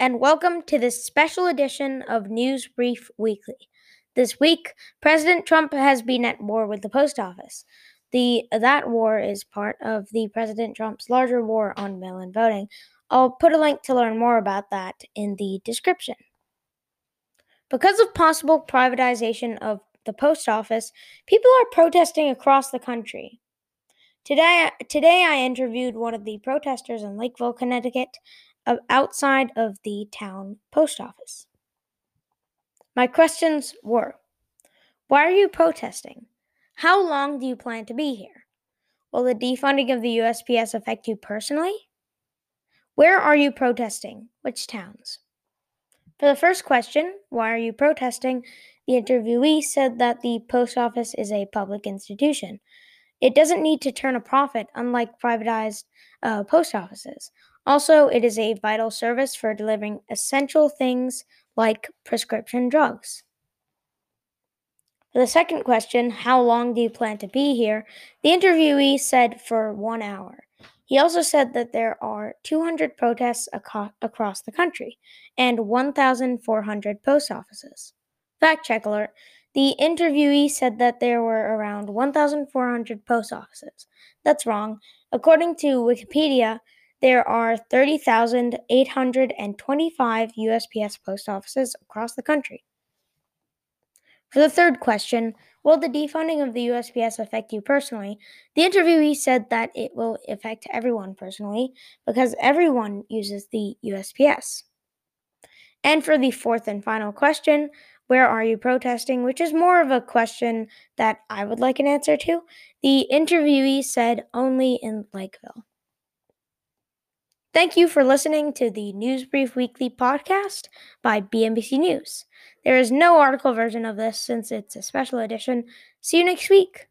and welcome to this special edition of News Brief Weekly. This week, President Trump has been at war with the post office. The that war is part of the President Trump's larger war on mail-in voting. I'll put a link to learn more about that in the description. Because of possible privatization of the post office, people are protesting across the country. Today, today I interviewed one of the protesters in Lakeville, Connecticut, outside of the town post office. My questions were Why are you protesting? How long do you plan to be here? Will the defunding of the USPS affect you personally? Where are you protesting? Which towns? For the first question, why are you protesting? The interviewee said that the post office is a public institution. It doesn't need to turn a profit, unlike privatized uh, post offices. Also, it is a vital service for delivering essential things like prescription drugs. For the second question, how long do you plan to be here? The interviewee said for one hour. He also said that there are 200 protests aco- across the country and 1,400 post offices. Fact check alert. The interviewee said that there were around 1,400 post offices. That's wrong. According to Wikipedia, there are 30,825 USPS post offices across the country. For the third question, will the defunding of the USPS affect you personally? The interviewee said that it will affect everyone personally because everyone uses the USPS. And for the fourth and final question, where are you protesting? Which is more of a question that I would like an answer to. The interviewee said only in Lakeville. Thank you for listening to the News Brief Weekly podcast by BNBC News. There is no article version of this since it's a special edition. See you next week.